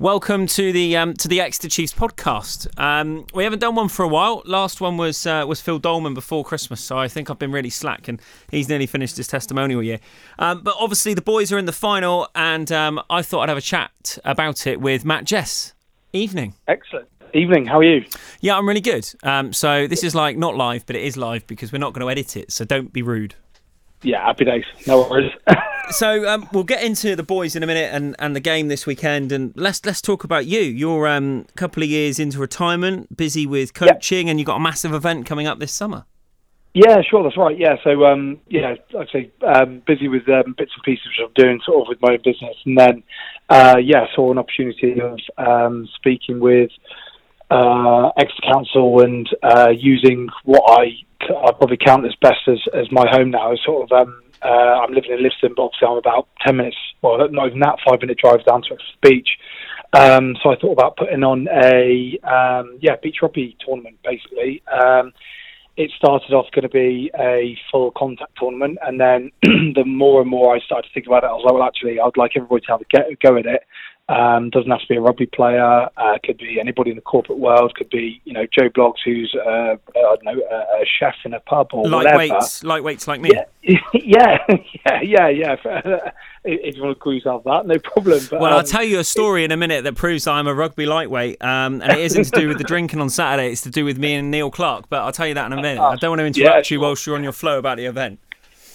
Welcome to the um, to the Exeter Chiefs podcast. Um, we haven't done one for a while. Last one was uh, was Phil Dolman before Christmas, so I think I've been really slack, and he's nearly finished his testimonial year. Um, but obviously, the boys are in the final, and um, I thought I'd have a chat about it with Matt Jess. Evening. Excellent. Evening. How are you? Yeah, I'm really good. Um, so this is like not live, but it is live because we're not going to edit it. So don't be rude. Yeah, happy days. No worries. so um, we'll get into the boys in a minute and, and the game this weekend, and let's let's talk about you. You're a um, couple of years into retirement, busy with coaching, yep. and you've got a massive event coming up this summer. Yeah, sure, that's right. Yeah, so um, yeah, I'd say um, busy with um, bits and pieces which I'm doing sort of with my own business, and then uh, yeah, saw an opportunity of um, speaking with uh, ex council and uh, using what I I probably count as best as, as my home now. Sort of, um, uh, I'm living in Lympstone, but obviously I'm about ten minutes, well, not even that, five minute drive down to Beach. Um, so I thought about putting on a um, yeah beach rugby tournament. Basically, um, it started off going to be a full contact tournament, and then the more and more I started to think about it, I was like, well, actually, I'd like everybody to have a go at it. Um, doesn't have to be a rugby player. Uh, could be anybody in the corporate world. Could be you know Joe Bloggs, who's uh, I don't know a, a, chef in a pub or lightweights, lightweights like me. Yeah, yeah, yeah, yeah. yeah. if you want to call yourself that, no problem. But, well, um, I'll tell you a story in a minute that proves I'm a rugby lightweight, um, and it isn't to do with the drinking on Saturday. It's to do with me and Neil Clark. But I'll tell you that in a minute. I don't want to interrupt yeah, you whilst you're on your flow about the event.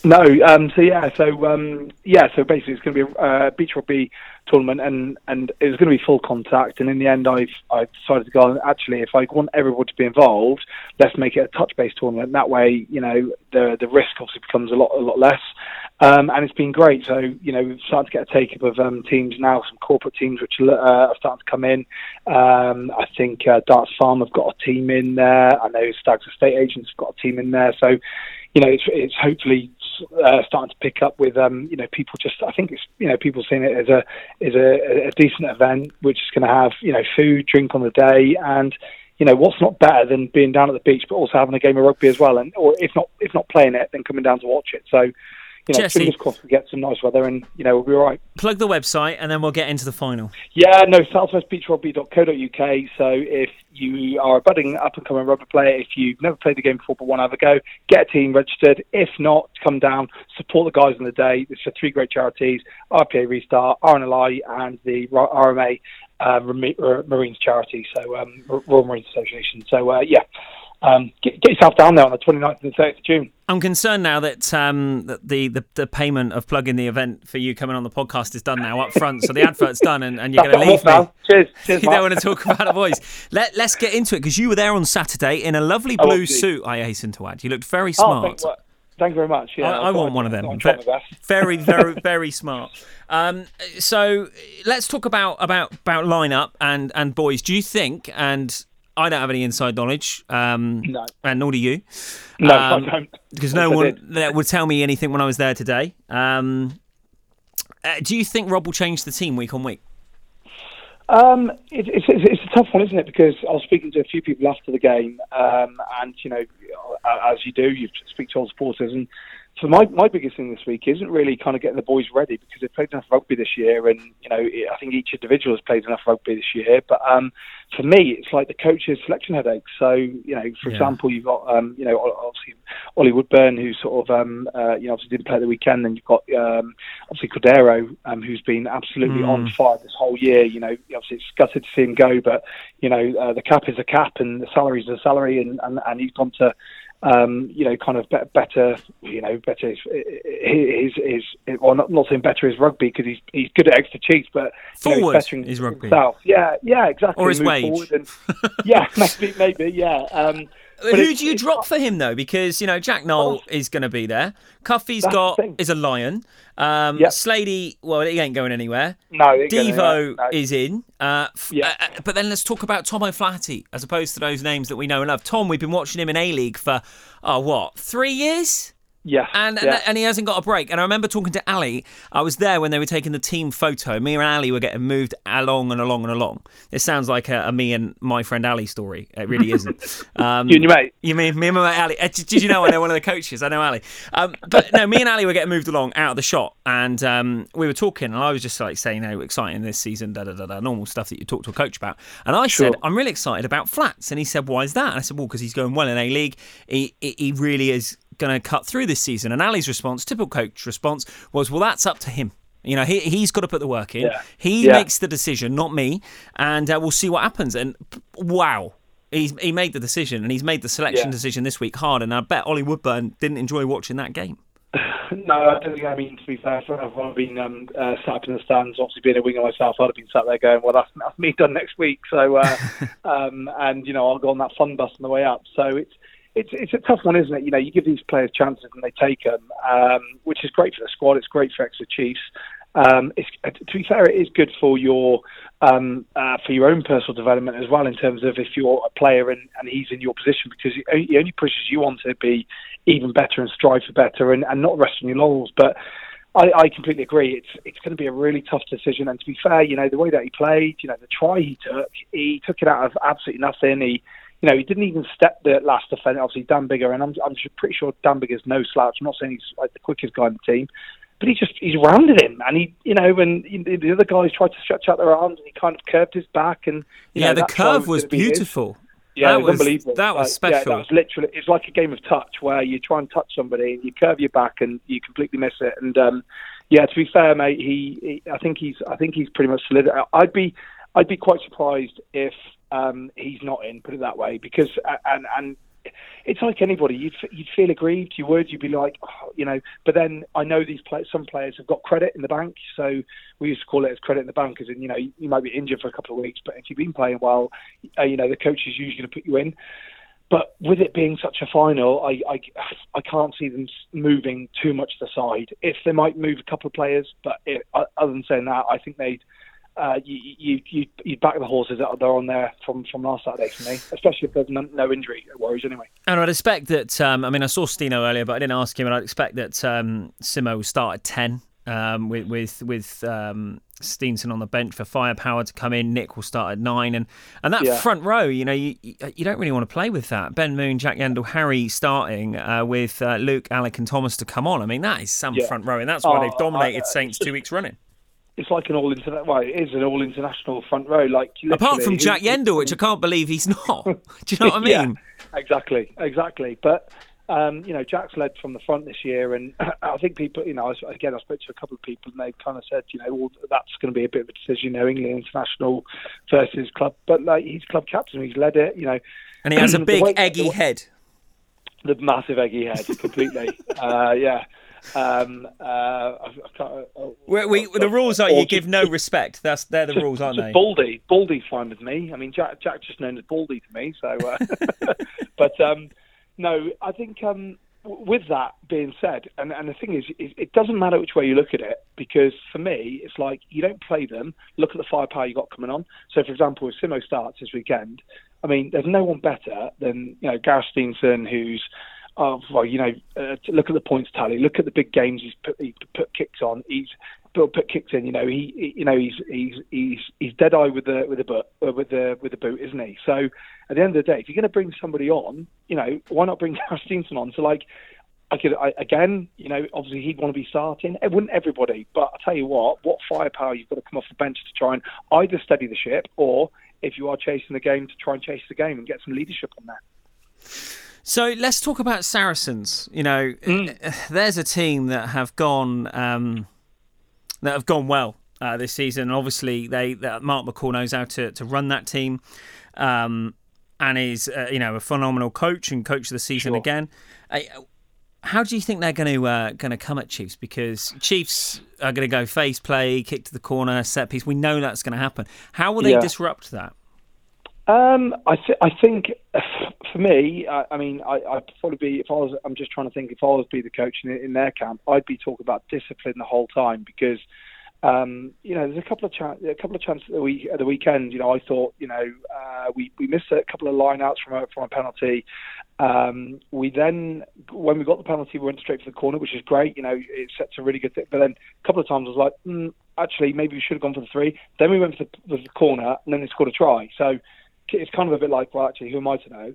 No, um, so yeah, so um, yeah, so basically it's going to be a uh, beach rugby tournament, and and it was going to be full contact. And in the end, I've I decided to go. Actually, if I want everyone to be involved, let's make it a touch based tournament. That way, you know, the the risk obviously becomes a lot a lot less. Um, and it's been great. So you know, we've started to get a take up of um, teams now, some corporate teams which uh, are starting to come in. Um, I think uh, Darts Farm have got a team in there. I know Stags Estate Agents have got a team in there. So you know, it's, it's hopefully uh, starting to pick up with um, you know people just I think it's you know people seeing it as a as a, a decent event which is going to have you know food drink on the day and you know what's not better than being down at the beach but also having a game of rugby as well and or if not if not playing it then coming down to watch it. So you know, Jesse, fingers crossed we get some nice weather and, you know, we'll be all right. Plug the website and then we'll get into the final. Yeah, no, southwestbeachrugby.co.uk. So if you are a budding up and coming rugby player, if you've never played the game before but want to have a go, get a team registered. If not, come down, support the guys on the day. There's three great charities, RPA Restart, RNLI and the RMA uh, Marines charity, so um, Royal Marines Association. So, uh, yeah um, get, get, yourself down there on the 29th and 30th of June. I'm concerned now that, um, that the, the, the payment of plugging the event for you coming on the podcast is done now up front. So the advert's done, and, and you're going to leave me. Now. Cheers, cheers. you don't want to talk about the boys. Let Let's get into it because you were there on Saturday in a lovely blue oh, suit. I hasten to add, you looked very smart. Oh, thank, you very much. Yeah, I, I want one of them. Very, very, very smart. Um, so let's talk about about about lineup and and boys. Do you think and I don't have any inside knowledge, um, no. and nor do you. No, um, I don't. Because no one that would tell me anything when I was there today. Um, uh, do you think Rob will change the team week on week? Um, it, it's, it's, it's, a tough one, isn't it? Because I was speaking to a few people after the game, um, and you know, as you do, you speak to all supporters, and so my, my biggest thing this week isn't really kind of getting the boys ready because they've played enough rugby this year, and you know I think each individual has played enough rugby this year. But um, for me, it's like the coach's selection headache. So you know, for yeah. example, you've got um, you know obviously Ollie Woodburn, who sort of um, uh, you know obviously didn't play the weekend, and you've got um, obviously Cordero, um, who's been absolutely mm. on fire this whole year. You know, obviously it's gutted to see him go, but you know uh, the cap is a cap, and the salary is a salary, and, and, and he's gone to um, you know, kind of be- better, you know, better his, his, his, his well, not, not saying better his rugby because he's he's good at Exeter Chiefs, but forward know, bettering his rugby. Himself. Yeah, yeah, exactly. Or his Move wage. And, yeah, maybe, maybe, yeah. Um, who do you drop for him though? Because you know Jack Nowell oh, is going to be there. Cuffy's got is a lion. Um, yep. Slady, well, he ain't going anywhere. No, Devo no. is in. Uh, yeah. Uh, uh, but then let's talk about Tom O'Flaherty as opposed to those names that we know and love. Tom, we've been watching him in A League for oh what three years. Yes, and, yeah. and he hasn't got a break. And I remember talking to Ali. I was there when they were taking the team photo. Me and Ali were getting moved along and along and along. It sounds like a, a me and my friend Ali story. It really isn't. Um, you and your mate. You mean me and my mate Ali? Uh, did, did, you know I know one of the coaches? I know Ali. Um, but no, me and Ali were getting moved along out of the shot, and um, we were talking, and I was just like saying, "How exciting this season!" Da da da da. Normal stuff that you talk to a coach about. And I sure. said, "I'm really excited about flats," and he said, "Why is that?" And I said, "Well, because he's going well in A League. He he really is." Going to cut through this season. And Ali's response, typical coach response, was, well, that's up to him. You know, he, he's got to put the work in. Yeah. He yeah. makes the decision, not me. And uh, we'll see what happens. And wow, he's, he made the decision and he's made the selection yeah. decision this week hard. And I bet Ollie Woodburn didn't enjoy watching that game. No, I don't think. I mean, to be fair, I've been um, uh, sat up in the stands. Obviously, being a winger myself, I'd have been sat there going, "Well, that's, that's me done next week." So, uh, um, and you know, I'll go on that fun bus on the way up. So it's it's it's a tough one, isn't it? You know, you give these players chances and they take them, um, which is great for the squad. It's great for Exeter Chiefs. Um, uh, to be fair, it is good for your um, uh, for your own personal development as well. In terms of if you're a player and, and he's in your position, because it only pushes you on to be even better and strive for better, and, and not rest on your laurels. But I, I completely agree. It's it's going to be a really tough decision. And to be fair, you know, the way that he played, you know, the try he took, he took it out of absolutely nothing. He you know, he didn't even step the last defender. Obviously, Dan Biggar, and I'm, I'm pretty sure Dan Biggar's no slouch. I'm not saying he's like the quickest guy in the team, but he just he's rounded him, and he, you know, when the other guys tried to stretch out their arms, and he kind of curved his back, and yeah, know, the curve was, was beautiful. Yeah, that was, was unbelievable. That was like, special. Yeah, that was literally. It's like a game of touch where you try and touch somebody and you curve your back and you completely miss it. And um, yeah, to be fair, mate, he, he, I think he's, I think he's pretty much solid. I'd be, I'd be quite surprised if um, he's not in. Put it that way, because and and it's like anybody. You'd you'd feel aggrieved. You would. You'd be like, oh, you know. But then I know these players. Some players have got credit in the bank. So we used to call it as credit in the bank, as in you know you might be injured for a couple of weeks, but if you've been playing well, uh, you know the coach is usually going to put you in. But with it being such a final, I, I, I can't see them moving too much to the side. If they might move a couple of players, but it, other than saying that, I think they'd uh, you, you, you, you back the horses that are on there from, from last Saturday for me, especially if there's no, no injury worries anyway. And I'd expect that, um, I mean, I saw Stino earlier, but I didn't ask him, and I'd expect that um, Simo will start at 10 um, with with, with um, Steenson on the bench for firepower to come in. Nick will start at nine, and and that yeah. front row, you know, you you don't really want to play with that. Ben Moon, Jack Yeandle, Harry starting uh, with uh, Luke, Alec, and Thomas to come on. I mean, that is some yeah. front row, and that's why oh, they've dominated I, uh, Saints two weeks running it's like an all international. Well, it is an all international front row. Like apart from Jack Yeandle, which I can't believe he's not. Do you know what I mean? yeah, exactly, exactly. But um, you know, Jack's led from the front this year, and I think people, you know, again, I spoke to a couple of people, and they kind of said, you know, well, that's going to be a bit of a decision, you know, England international versus club, but like he's club captain, he's led it, you know, and he has a big way, eggy the, head. The massive eggy head, completely. uh, yeah. Um, uh, I, I we, we, the rules are you give no respect. That's they're the rules, aren't they? Baldy, Baldy's fine with me. I mean, Jack, Jack's just known as Baldy to me. So, uh, but um, no, I think um, with that being said, and, and the thing is, it doesn't matter which way you look at it because for me, it's like you don't play them. Look at the firepower you got coming on. So, for example, if Simo starts this weekend, I mean, there's no one better than you know Gareth Steenson, who's of well, you know, uh, look at the points tally, look at the big games he's put, he put kicks on. He's put, put kicks in. You know, he, he, you know, he's he's he's he's dead eye with the with the boot uh, with the with the boot, isn't he? So at the end of the day, if you're going to bring somebody on, you know, why not bring Gareth on? So like. I could I, again, you know, obviously he'd want to be starting. It wouldn't everybody, but I tell you what, what firepower you've got to come off the bench to try and either steady the ship, or if you are chasing the game, to try and chase the game and get some leadership on that. So let's talk about Saracens. You know, mm. there's a team that have gone um, that have gone well uh, this season. Obviously, they Mark McCall knows how to, to run that team, um, and is uh, you know a phenomenal coach and coach of the season sure. again. Uh, how do you think they're going to uh, going to come at Chiefs? Because Chiefs are going to go face play, kick to the corner, set piece. We know that's going to happen. How will they yeah. disrupt that? Um, I, th- I think for me, I, I mean, I, would probably be if I was. I'm just trying to think if I was be the coach in, in their camp, I'd be talking about discipline the whole time because Um, you know, there's a couple of chan- a couple of chances at the, at the weekend. You know, I thought, you know, uh, we we missed a couple of lineouts from a from a penalty. Um, we then, when we got the penalty, we went straight for the corner, which is great. You know, it sets a really good thing. But then a couple of times I was like, mm, actually, maybe we should have gone for the three. Then we went for the, for the corner, and then they scored a try. So it's kind of a bit like, well, actually, who am I to know?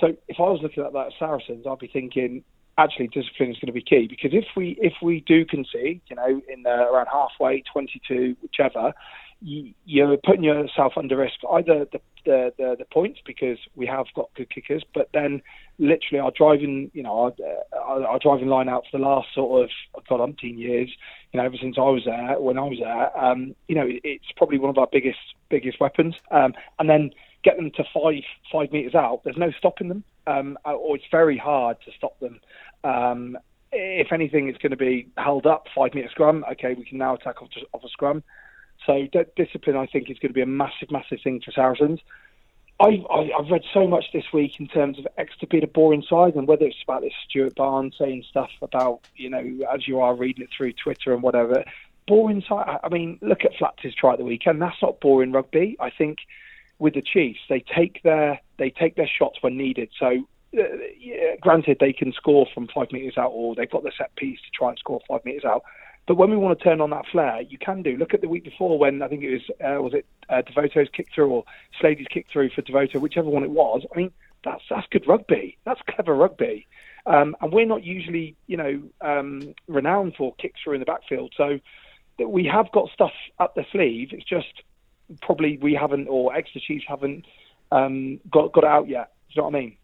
So if I was looking at that Saracens, I'd be thinking, actually, discipline is going to be key because if we if we do concede, you know, in the, around halfway, 22, whichever, you, you're putting yourself under risk either the, the, the, the points because we have got good kickers, but then literally our driving, you know, our, our, our driving line out for the last sort of God umpteen years, you know, ever since I was there, when I was there, um, you know, it's probably one of our biggest biggest weapons, um, and then get them to five five meters out. There's no stopping them, um, or it's very hard to stop them. Um, if anything, it's going to be held up five meter scrum. Okay, we can now attack off, off a scrum. So discipline, I think, is going to be a massive, massive thing for Saracens. I, I've read so much this week in terms of Exeter being a boring side, and whether it's about this Stuart Barnes saying stuff about, you know, as you are reading it through Twitter and whatever. Boring side. I mean, look at Flats' try at the weekend. That's not boring rugby. I think with the Chiefs, they take their they take their shots when needed. So, uh, yeah, granted, they can score from five meters out, or they've got the set piece to try and score five meters out. But when we want to turn on that flare, you can do. Look at the week before when I think it was uh, was it uh, Devoto's kick through or Slady's kick through for Devoto, whichever one it was. I mean, that's that's good rugby. That's clever rugby. Um, and we're not usually, you know, um, renowned for kicks through in the backfield. So we have got stuff up the sleeve. It's just probably we haven't, or Exeter Chiefs haven't um, got got it out yet. Do you know what I mean?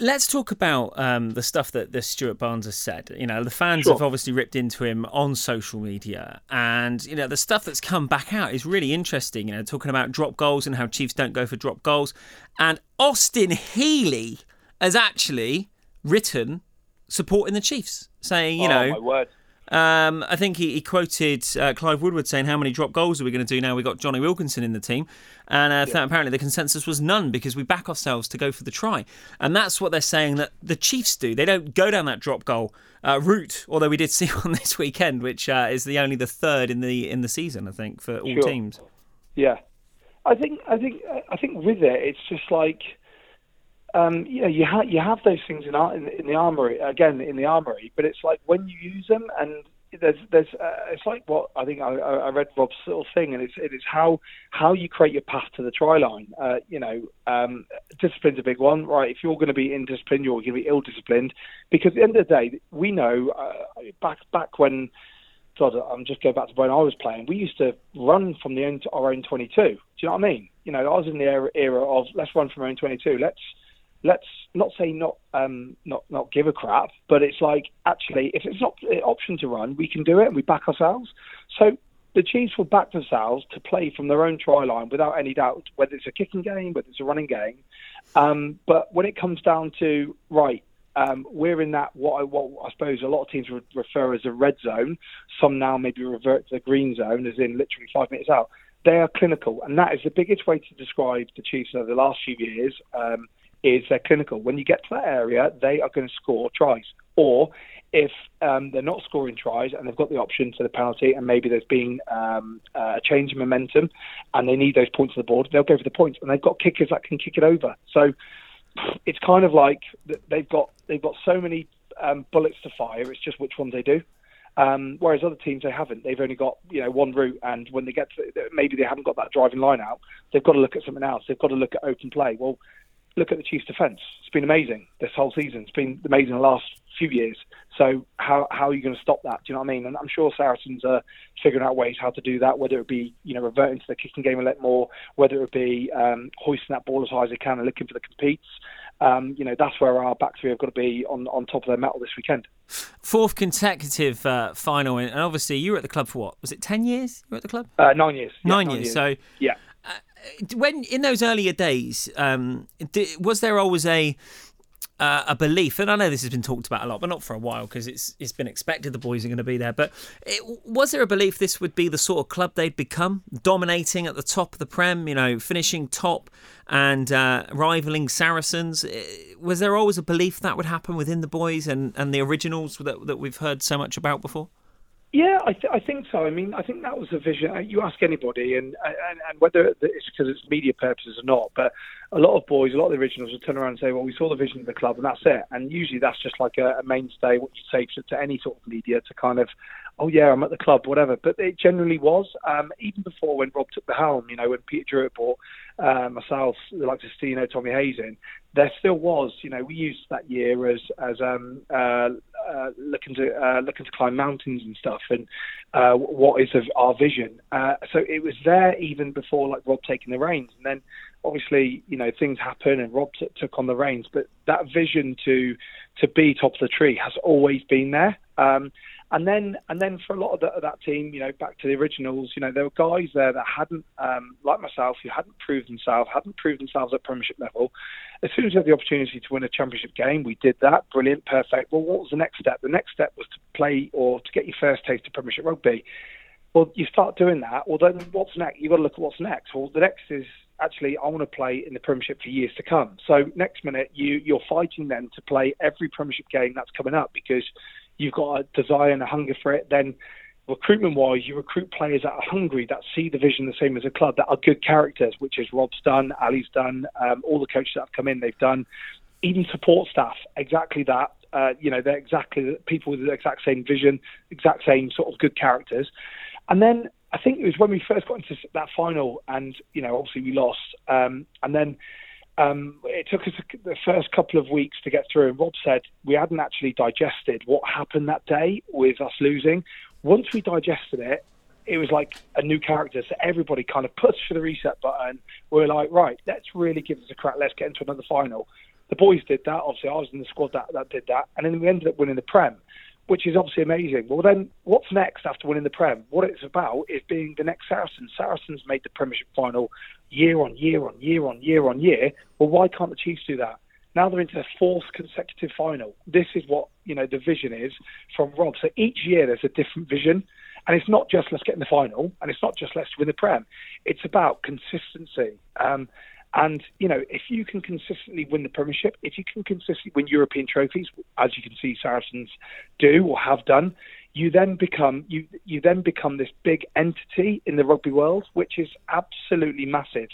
Let's talk about um, the stuff that the Stuart Barnes has said. You know, the fans Sure. have obviously ripped into him on social media, and you know the stuff that's come back out is really interesting. You know, talking about drop goals and how Chiefs don't go for drop goals, and Austin Healey has actually written supporting the Chiefs, saying, you know, oh my word. Um, I think he, he quoted uh, Clive Woodward saying, "How many drop goals are we going to do now? We got Jonny Wilkinson in the team," and uh, th- apparently the consensus was none because we back ourselves to go for the try, and that's what they're saying that the Chiefs do. They don't go down that drop goal uh, route, although we did see one this weekend, which uh, is the only the third in the in the season, I think, for all Sure. teams. Yeah, I think I think I think with it, it's just like um, you know you have you have those things in, in in the armory again in the armory, but it's like when you use them and there's there's uh, it's like what I think I, I read Rob's little thing and it's it is how how you create your path to the try line. Uh, you know, um, discipline's a big one, right? If you're going to be indisciplined, you're going to be ill disciplined, because at the end of the day, we know uh, back back when. God, I'm just going back to when I was playing. We used to run from the own, our own 22. Do you know what I mean? You know, I was in the era, era of let's run from our own 22. Let's let's not say not um, not not give a crap, but it's like actually if it's not an option to run, we can do it and we back ourselves. So the Chiefs will back themselves to play from their own try line without any doubt, whether it's a kicking game, whether it's a running game. Um, but when it comes down to right, um, we're in that what I, what I suppose a lot of teams would refer as a red zone. Some now maybe revert to the green zone, as in literally five minutes out. They are clinical, and that is the biggest way to describe the Chiefs over the last few years. Um, is they're clinical. When you get to that area, they are going to score tries. Or if um, they're not scoring tries and they've got the option to the penalty, and maybe there's been um, a change in momentum, and they need those points on the board, they'll go for the points, and they've got kickers that can kick it over. So it's kind of like they've got they've got so many um, bullets to fire. It's just which ones they do. Um, whereas other teams they haven't. They've only got you know one route, and when they get to maybe they haven't got that driving line out, they've got to look at something else. They've got to look at open play. Well, look at the Chiefs' defence. It's been amazing this whole season. It's been amazing the last few years. So how how are you going to stop that? Do you know what I mean? And I'm sure Saracens are figuring out ways how to do that. Whether it be you know reverting to the kicking game a little more, whether it be um, hoisting that ball as high as they can and looking for the competes. Um, you know that's where our back three have got to be on on top of their metal this weekend. Fourth consecutive uh, final, and obviously you were at the club for what? Was it ten years? You were at the club? Uh, nine years. Yeah, nine, years. So yeah. When in those earlier days, um, was there always a uh, a belief? And I know this has been talked about a lot, but not for a while because it's it's been expected the boys are going to be there. But it, was there a belief this would be the sort of club they'd become, dominating at the top of the Prem, you know, finishing top and uh, rivaling Saracens? Eh, Was there always a belief that would happen within the boys and, and the originals that that we've heard so much about before? Yeah, I, th- I think so. I mean, I think that was a vision. Uh, you ask anybody, and and, and whether it's because it's media purposes or not, but a lot of boys, a lot of the originals will turn around and say, "Well, we saw the vision of the club, and that's it." And usually, that's just like a, a mainstay, what you say to, to any sort of media to kind of, "Oh yeah, I'm at the club, whatever." But it generally was, um, even before when Rob took the helm. You know, when Peter Drewett bought uh, myself, like Stino, Tommy Hayes in, there still was. You know, we used that year as as um, uh, uh, looking to uh, looking to climb mountains and stuff, and uh, what is of our vision. Uh, so it was there even before like Rob taking the reins, and then obviously you know things happen and Rob t- took on the reins, but that vision to to be top of the tree has always been there. Um, and then and then for a lot of, the, of, that team, you know, back to the originals, you know, there were guys there that hadn't, um, like myself, who hadn't proved themselves, hadn't proved themselves at Premiership level. As soon as we had the opportunity to win a Championship game, we did that. Brilliant, perfect. Well, what was the next step? The next step was to play or to get your first taste of Premiership rugby. Well, you start doing that. Well, then what's next? You've got to look at what's next. Well, the next is actually I want to play in the Premiership for years to come. So next minute you you're fighting then to play every Premiership game that's coming up because you've got a desire and a hunger for it, then recruitment wise, you recruit players that are hungry, that see the vision the same as a club, that are good characters, which is Rob's done, Ali's done, um, all the coaches that have come in, they've done, even support staff, exactly that. Uh, you know, they're exactly people with the exact same vision, exact same sort of good characters. And then I think it was when we first got into that final, and you know, obviously we lost, um, and then um, it took us the first couple of weeks to get through. And Rob said we hadn't actually digested what happened that day with us losing. Once we digested it, it was like a new character. So everybody kind of pushed for the reset button. We're like, right, let's really give this a crack. Let's get into another final. The boys did that. Obviously, I was in the squad that, that did that. And then we ended up winning the Prem which is obviously amazing. Well, then what's next after winning the Prem? What it's about is being the next Saracens. Saracens made the Premiership final year on year on year on year on year. Well, why can't the Chiefs do that? Now they're into their fourth consecutive final. This is what you know the vision is from Rob. So each year there's a different vision, and it's not just let's get in the final, and it's not just let's win the Prem. It's about consistency. Um, and, you know, if you can consistently win the Premiership, if you can consistently win European trophies, as you can see Saracens do or have done, you then become you you then become this big entity in the rugby world, which is absolutely massive.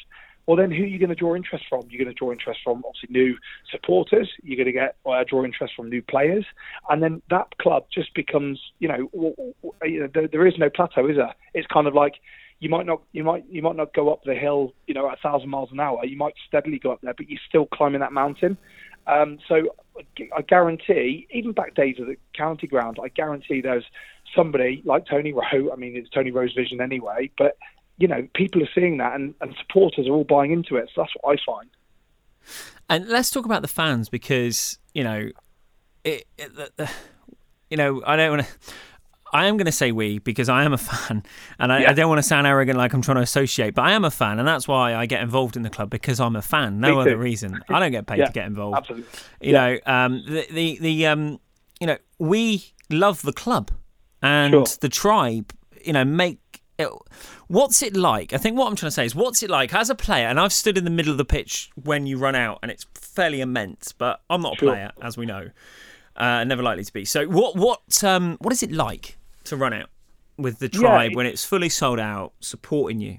Well, then who are you going to draw interest from? You're going to draw interest from obviously new supporters. You're going to get uh, draw interest from new players, and then that club just becomes, you know, there is no plateau, is there? It's kind of like you might not you might you might not go up the hill you know at a thousand miles an hour. You might steadily go up there but you're still climbing that mountain. Um, so I guarantee even back days of the county ground I guarantee there's somebody like Tony Rowe. I mean it's Tony Rowe's vision anyway but you know people are seeing that and, and supporters are all buying into it. So that's what I find. And let's talk about the fans because you know it, it the, the, you know I don't want to I am going to say we because I am a fan, and I, yeah. I, don't want to sound arrogant like I'm trying to associate, but I am a fan, and that's why I get involved in the club because I'm a fan. No other reason. I don't get paid yeah, to get involved. Absolutely. You yeah. know, um, the the, the um, you know, we love the club and sure. the tribe. You know, make it, what's it like? I think what I'm trying to say is, what's it like as a player? And I've stood in the middle of the pitch when you run out, and it's fairly immense. But I'm not a sure. player, as we know, uh, never likely to be. So, what what um, what is it like to run it with the tribe yeah, when it's fully sold out, supporting you?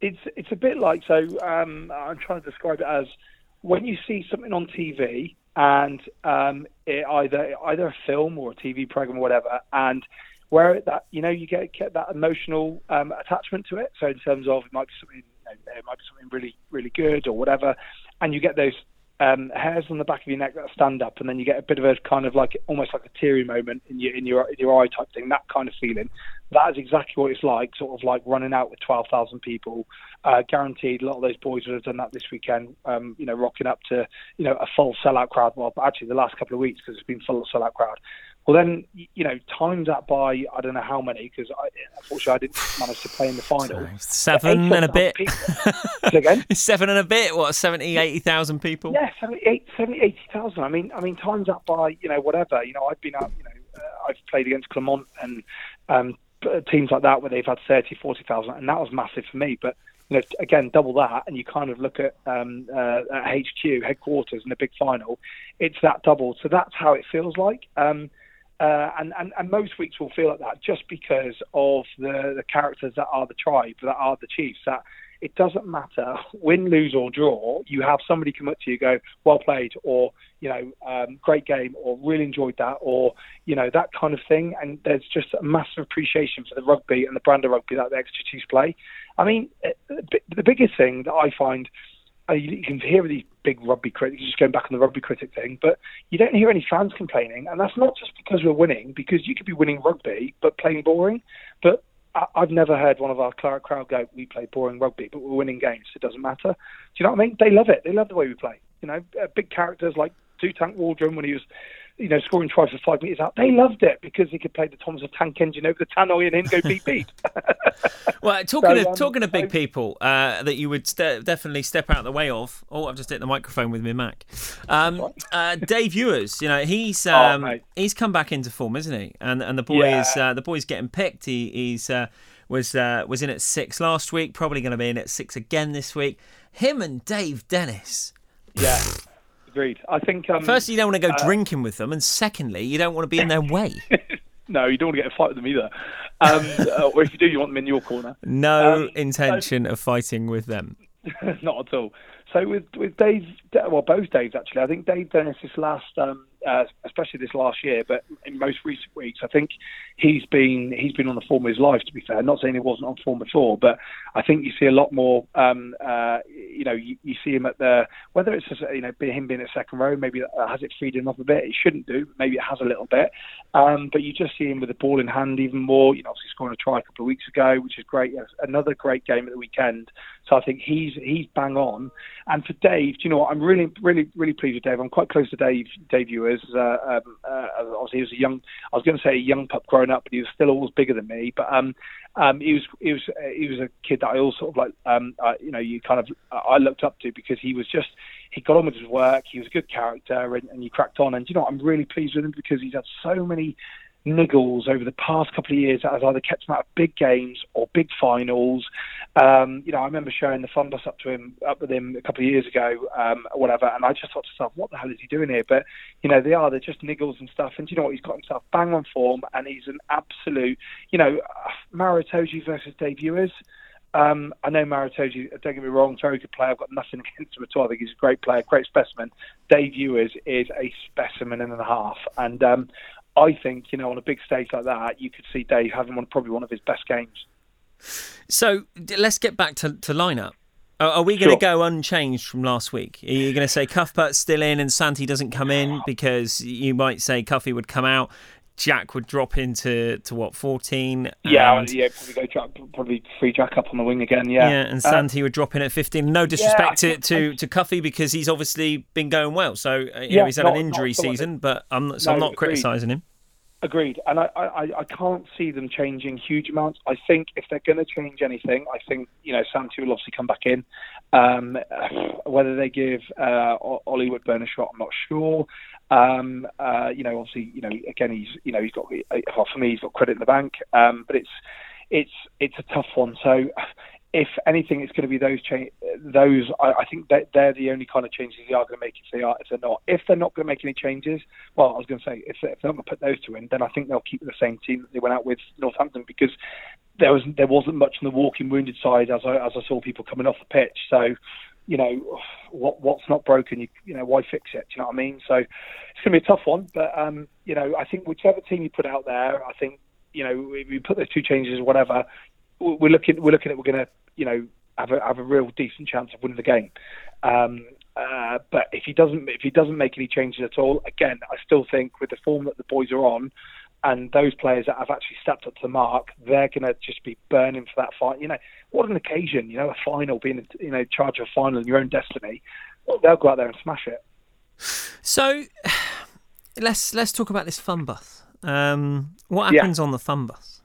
It's it's a bit like so. Um, I'm trying to describe it as when you see something on TV and um, it either either a film or a TV program or whatever, and where that you know you get, get that emotional um, attachment to it. So in terms of it might be something, you know, it might be something really really good or whatever, and you get those um, hairs on the back of your neck that stand up, and then you get a bit of a kind of like almost like a teary moment in your in your in your eye type thing. That kind of feeling. That is exactly what it's like, sort of like running out with twelve thousand people. Uh, guaranteed, a lot of those boys would have done that this weekend. Um, you know, rocking up to you know a full sellout crowd. Well, actually the last couple of weeks because it's been full sellout crowd. Well, then you know, times that by I don't know how many because unfortunately I didn't manage to play in the final. Seven and a bit. again? Seven and a bit. What 70, 80,000 people? Yeah, 70, 70 80,000. I mean, I mean, times that by you know whatever. You know, I've been out. You know, uh, I've played against Clermont and um, teams like that where they've had 30, 40,000, and that was massive for me. But you know, again, double that, and you kind of look at, um, uh, at HQ headquarters in the big final. It's that double, so that's how it feels like. Um, Uh, and, and, and most weeks will feel like that just because of the, the characters that are the tribe, that are the Chiefs. That it doesn't matter win, lose or draw. You have somebody come up to you, go well played, or you know um, great game, or really enjoyed that, or you know that kind of thing. And there's just a massive appreciation for the rugby and the brand of rugby that the Exeter Chiefs play. I mean, eh, the biggest thing that I find uh, you can hear these big rugby critics just going back on the rugby critic thing, but you don't hear any fans complaining, and that's not just because we're winning, because you could be winning rugby but playing boring. But I've never heard one of our crowd go, "We play boring rugby, but we're winning games. It doesn't matter." Do you know what I mean? They love it. They love the way we play. You know, uh, big characters like Two Waldrom when he was you know, scoring tries for five metres out. They loved it because he could play the Thomas Tank Engine over the tannoy and him go beep beat. well, talking so, of um, talking of big people uh, that you would st- definitely step out of the way of. Oh, I've just hit the microphone with my Mac. Um, uh, Dave Ewers, you know, he's oh, um, oh, he's come back into form, isn't he? And and the boy yeah. is uh, the boy's getting picked. He, he's uh, was uh, was in at six last week. Probably going to be in at six again this week. Him and Dave Dennis. Yeah agreed. I think um, firstly you don't want to go uh, drinking with them, and secondly you don't want to be in their way. no, you don't want to get a fight with them either. Um, uh, or if you do, you want them in your corner. No um, intention so, of fighting with them. not at all. So with with Dave, well, both Daves actually. I think Dave Dennis this last um, uh, especially this last year, but in most recent weeks, I think he's been he's been on the form of his life. To be fair, not saying he wasn't on form before, but I think you see a lot more. Um, uh, you know, you, you, see him at the whether it's just, you know him being a second row, maybe has it freed him up a bit. It shouldn't do, maybe it has a little bit, um, but you just see him with the ball in hand even more. You know, obviously scoring a try a couple of weeks ago, which is great. Another great game at the weekend. So I think he's he's bang on. And for Dave, do you know what? I'm really really really pleased with Dave. I'm quite close to Dave Dave Ewers uh, um, uh, obviously he was a young. I was going to say a young pup growing up, but he was still always bigger than me. But um, um, he was he was he was a kid that I all sort of like um, uh, you know you kind of I looked up to because he was just he got on with his work. He was a good character, and, and you cracked on. And do you know I'm really pleased with him because he's had so many niggles over the past couple of years that has either kept him out of big games or big finals. Um, you know, I remember showing the fun bus up to him, up with him a couple of years ago, um, or whatever, and I just thought to myself, what the hell is he doing here? But you know, they are they're just niggles and stuff. And you know what? He's got himself bang on form, and he's an absolute, you know, Maro Itoje versus Ewers. Um, I know Maro Itoje, don't get me wrong, very good player. I've got nothing against him at all. I think he's a great player, great specimen. Dave Ewers is a specimen and a half. And um, I think, you know, on a big stage like that, you could see Dave having one, probably one of his best games. So let's get back to, to lineup. Are, we going to sure. go unchanged from last week? Are you going to say Cuthbert's still in and Santi doesn't come in because you might say Cuffy would come out, Jack would drop into to what fourteen? Yeah, yeah, probably go Jack, probably free Jack up on the wing again. Yeah, yeah, and Santi um, would drop in at fifteen. No disrespect yeah, to to, to Cuffy because he's obviously been going well. So uh, you yeah, know, he's had not, an injury season, but I'm so no, I'm not criticising him. Agreed, and I, I, I can't see them changing huge amounts. I think if they're going to change anything, I think you know Santi will obviously come back in. Um, whether they give uh, Ollie Woodburn a shot, I'm not sure. Um, uh, you know, obviously, you know, again, he's you know he's got uh, for me he's got credit in the bank, um, but it's it's it's a tough one. So if anything, it's going to be those cha- those. I, I think that they're the only kind of changes they are going to make if they are. If they're not, if they're not going to make any changes, well, I was going to say if, if they're not going to put those two in, then I think they'll keep the same team that they went out with Northampton because there was there wasn't much on the walking wounded side as I as I saw people coming off the pitch. So you know what what's not broken you you know why fix it do you know what I mean so it's going to be a tough one but um you know I think whichever team you put out there I think you know if you put those two changes or whatever we're looking we're looking at we're going to you know, have a have a real decent chance of winning the game. Um, uh, but if he doesn't if he doesn't make any changes at all, again, I still think with the form that the boys are on, and those players that have actually stepped up to the mark, they're going to just be burning for that fight. You know, what an occasion! You know, a final, being you know charge of a final in your own destiny. They'll go out there and smash it. So, let's let's talk about this fun bus. Um, what happens yeah. on the fun bus?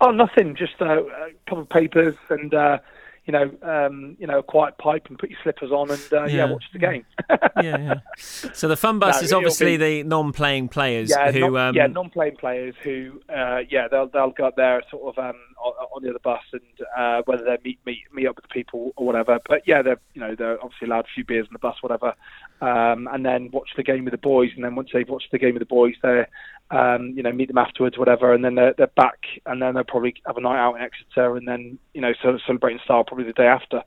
Oh, nothing. Just uh, a couple of papers and uh, you know, um, you know, a quiet pipe and put your slippers on and uh, yeah. yeah. watch the game. yeah, yeah. So the fun bus no, is obviously be, the non-playing players yeah, who, non, um, yeah, non-playing players who, uh, yeah, they'll they'll go up there sort of um, on, on the other bus and uh, whether they meet meet meet up with the people or whatever. But yeah, they're you know they're obviously allowed a few beers on the bus, whatever, um, and then watch the game with the boys. And then once they've watched the game with the boys, they um, you know meet them afterwards, whatever, and then they're, they're back, and then they'll probably have a night out in Exeter, and then you know sort of celebrating style probably the day after.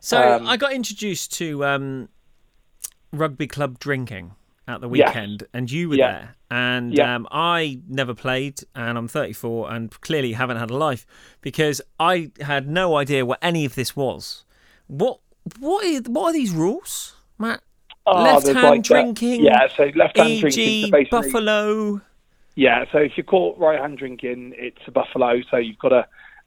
So Um, I got introduced to um, rugby club drinking at the weekend, and you were Yeah. there. And Yeah. um, I never played, and I'm 34, and clearly haven't had a life because I had no idea what any of this was. What what are, what are these rules, Matt? Oh, Left hand like, drinking, yeah, so left hand drinking. So Buffalo. Yeah, so if you're caught right hand drinking, it's a buffalo. So you've got to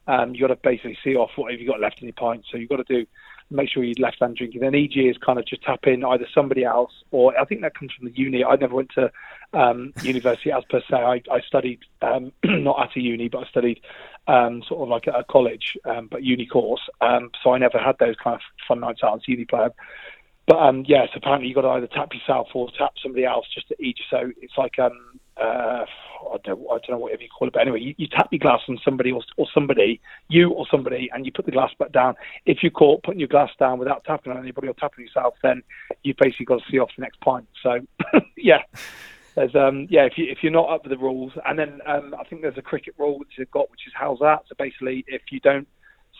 um, you've got to basically see off what have you got left in your pint. So you've got to do make sure you're left hand drinking. Then EG is kind of just tap in either somebody else or I think that comes from the uni. I never went to um, university as per se. I, I studied um, not at a uni, but I studied um, sort of like at a college, um, but uni course. Um, so I never had those kind of fun nights out as uni player. But um, yes, apparently you've got to either tap yourself or tap somebody else just to eat. So it's like um, uh, I don't I don't know whatever you call it, but anyway, you, you tap your glass on somebody or, or somebody, you or somebody, and you put the glass back down. If you're caught putting your glass down without tapping on anybody or tapping yourself, then you basically got to see off the next pint. So yeah. There's um yeah if you if you're not up with the rules and then um I think there's a cricket rule which they've got which is how's that so basically if you don't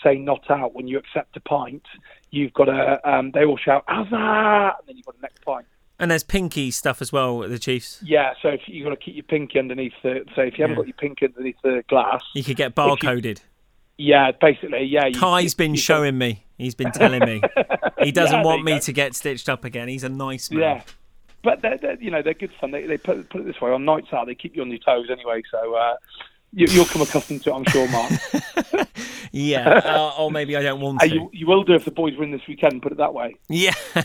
say not out when you accept a pint you've got to um they all shout how's that and then you've got the next pint And there's pinky stuff as well at the Chiefs. yeah so if you've got to keep your pinky underneath the so if you haven't Yeah. got your pinky underneath the glass You could get barcoded. yeah basically yeah you, Kai's been you- showing me. He's been telling me. He doesn't Yeah, want me go. to get stitched up again. He's a nice man. Yeah, but they're, they're you know they're good fun. They, they put put it this way: on nights out, they keep you on your toes anyway. So uh, you, you'll come accustomed to it, I'm sure, Mark. Yeah. uh, or maybe I don't want to. you, you will do if the boys win this weekend. Put it that way. Yeah,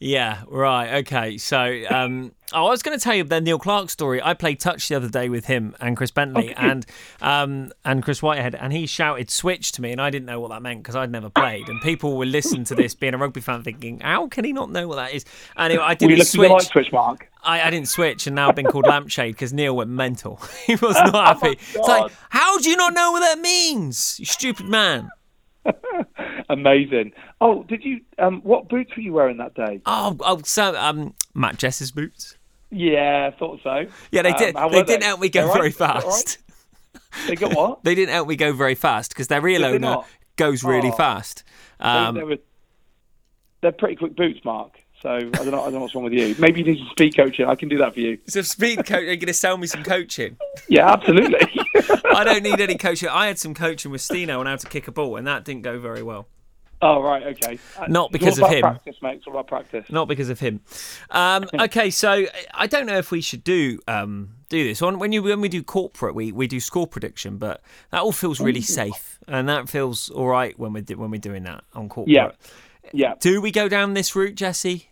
yeah, right, okay. So, um, oh, I was going to tell you the Neil Clark story. I played touch the other day with him and Chris Bentley did you? and um, and Chris Whitehead, and he shouted "switch" to me, and I didn't know what that meant because I'd never played. And people were listening to this, being a rugby fan, thinking, "How can he not know what that is?" Anyway, I didn't switch. switch, Mark? I, I didn't switch, and now I've been called lampshade because Neil went mental. he was not happy. it's like, how do you not know what that means, you stupid man? Amazing. Oh, did you? Um, what boots were you wearing that day? Oh, oh, so um, Matt Jess's boots. Yeah, I thought so. Yeah, they Um, did. how they didn't help me go very right? Right? fast. They got what? They didn't help me go very fast because their real Did owner goes really Oh. fast. They- Um, they were, they're pretty quick boots, Mark. So I don't know. I don't know what's wrong with you. Maybe you need some speed coaching. I can do that for you. so speed coach, are you going to sell me some coaching? Yeah, absolutely. I don't need any coaching. I had some coaching with Stino on how to kick a ball, and that didn't go very well. oh right, okay. Uh, Not because all of about him. Practice, mate. It's all about practice. Not because of him. Um, okay, so I don't know if we should do um, do this when when you when we do corporate, we, we do score prediction, but that all feels really safe, and that feels all right when we're when we're doing that on corporate. Yeah. Yeah. Do we go down this route, Jesse?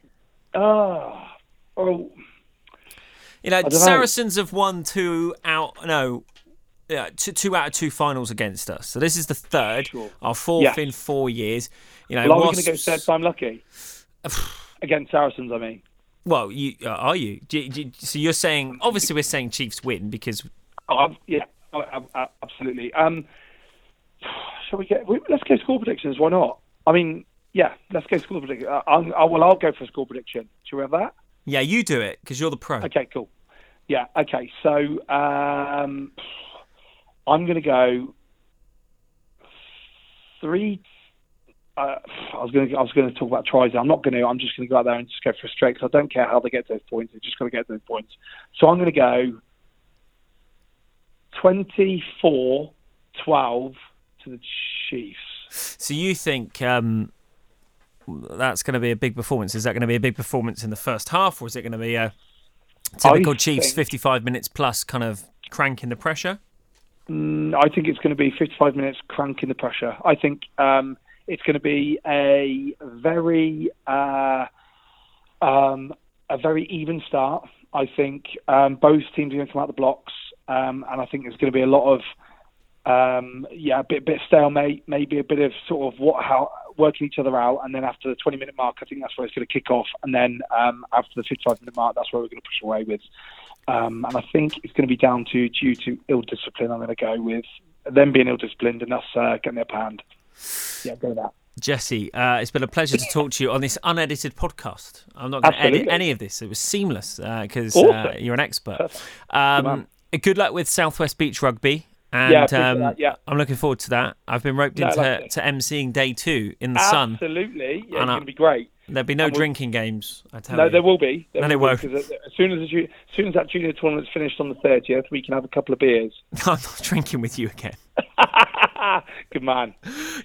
Oh, oh, You know, don't know. Saracens have won two out. No, yeah, two, two out of two finals against us. So this is the third, Sure. our fourth Yeah. in four years. You know, well, are we going to go third time lucky against Saracens? I mean, Well, you uh, are you? Do, you- do, you- so you're saying obviously we're saying Chiefs win because oh, yeah, oh, uh, uh, absolutely. Um, shall we get? we- Let's go score predictions. Why not? I mean, yeah, let's go score prediction. Uh, I'll, I, well, I'll go for a score prediction. Shall we have that? yeah, you do it because you're the pro. Okay, cool. Yeah, okay. So um, I'm going to go three. Uh, I was going to. I was going to talk about tries. I'm not going to. I'm just going to go out there and just go for a straight because I don't care how they get those points. They're just going to get those points. So I'm going to go 24-12 to the Chiefs. So you think um, that's going to be a big performance? Is that going to be a big performance in the first half, or is it going to be a typical I Chiefs think- 55 minutes plus kind of cranking the pressure? Mm, I think it's going to be 55 minutes cranking the pressure. I think um, it's going to be a very uh, um, a very even start. I think um, both teams are going to come out the blocks, um, and I think there's going to be a lot of um, yeah, a bit bit stalemate, maybe a bit of sort of what how working each other out, and then after the 20 minute mark, I think that's where it's going to kick off, and then um, after the 55 minute mark, that's where we're going to push away with. Um, and I think it's going to be down to due to ill discipline. I'm going to go with them being ill disciplined and us uh, getting the upper hand. Yeah, go with that. Jesse, uh, it's been a pleasure to talk to you on this unedited podcast. I'm not going to edit any of this. It was seamless because Awesome. you're an expert. Um, good luck with Southwest Beach Rugby. And Yeah, um, that, yeah. I'm looking forward to that. I've been roped No, into like to emceeing day two in the sun. Absolutely, yeah, it's going to be great. There'll be no And we'll- drinking games. I tell No, you. there will be. There No, there will won't. be, as soon as the, as soon as that junior tournament's finished on the thirtieth, we can have a couple of beers. I'm not drinking with you again. Good man.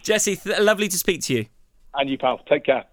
Jesse, th- lovely to speak to you. And you, pal. Take care.